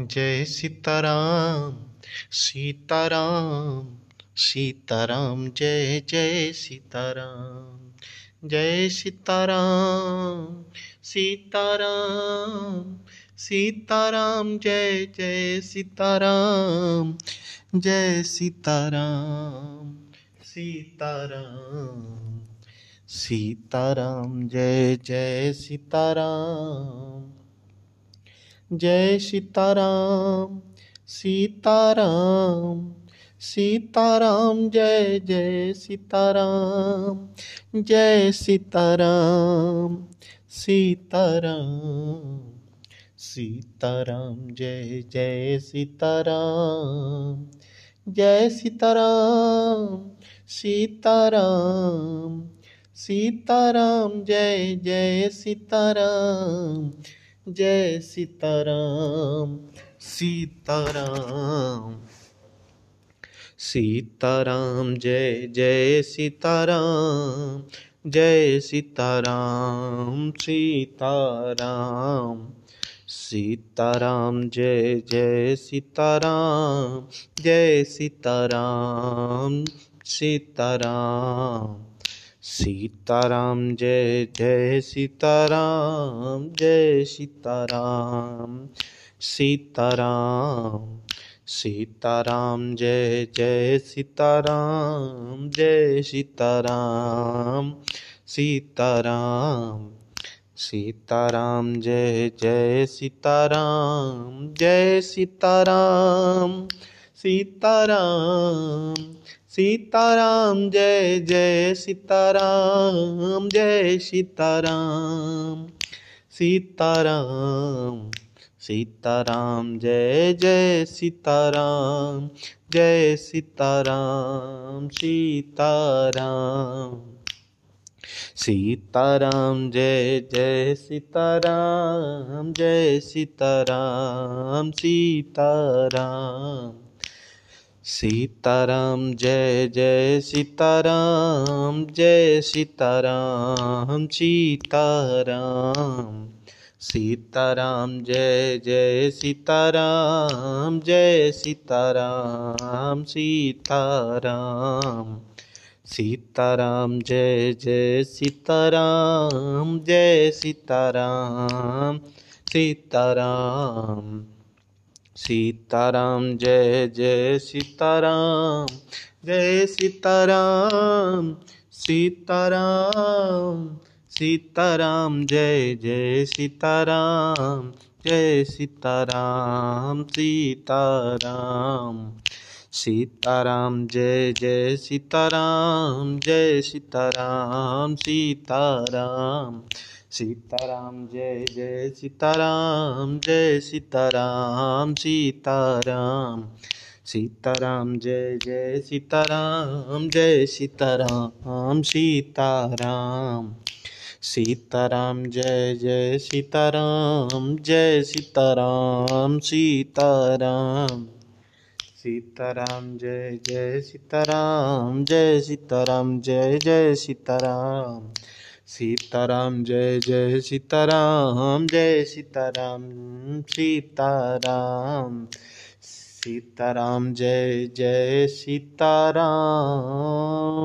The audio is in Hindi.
जय सीताराम सीताराम सीताराम, जय जय सीताराम जय सीताराम सीताराम सीताराम, जय जय सीताराम जय सीताराम सीताराम सीताराम, जय जय सीताराम। जय सीताराम सीताराम सीताराम, जय जय सीताराम जय सीताराम सीताराम सीताराम, जय जय सीताराम जय सीताराम सीताराम सीताराम, जय जय सीताराम जय सीताराम सीताराम। सीताराम, जय जय सीताराम जय सीताराम सीताराम। सीताराम, जय जय सीताराम जय सीताराम सीताराम। सीताराम, जय जय सीताराम जय सीताराम सीताराम सीताराम, जय जय सीताराम जय सीताराम सीताराम सीताराम, जय जय सीताराम जय सीताराम सीताराम सीताराम, जय जय सीताराम जय सीताराम। सीताराम सीताराम, जय जय सीताराम जय सीताराम सीताराम। सीताराम, जय जय सीताराम जय सीताराम सीताराम। सीताराम, जय जय सीताराम जय सीताराम सीताराम। सीताराम, जय जय सीताराम जय सीताराम सीताराम। सीताराम, जय जय सीताराम जय सीताराम सीताराम। सीताराम जय जय सीताराम जय सीताराम सीताराम सीताराम जय जय सीताराम जय सीताराम सीताराम। सीताराम, जय जय सीताराम जय सीताराम सीताराम। सीताराम, जय जय सीताराम जय सीताराम सीताराम। सीताराम, जय जय सीताराम जय सीताराम सीताराम। सीताराम, जय जय सीताराम जय सीताराम सीताराम। सीताराम, जय जय सीताराम जय सीताराम, जय जय सीताराम। सीताराम, जय जय सीताराम जय सीताराम सीताराम। सीताराम, जय जय सीताराम।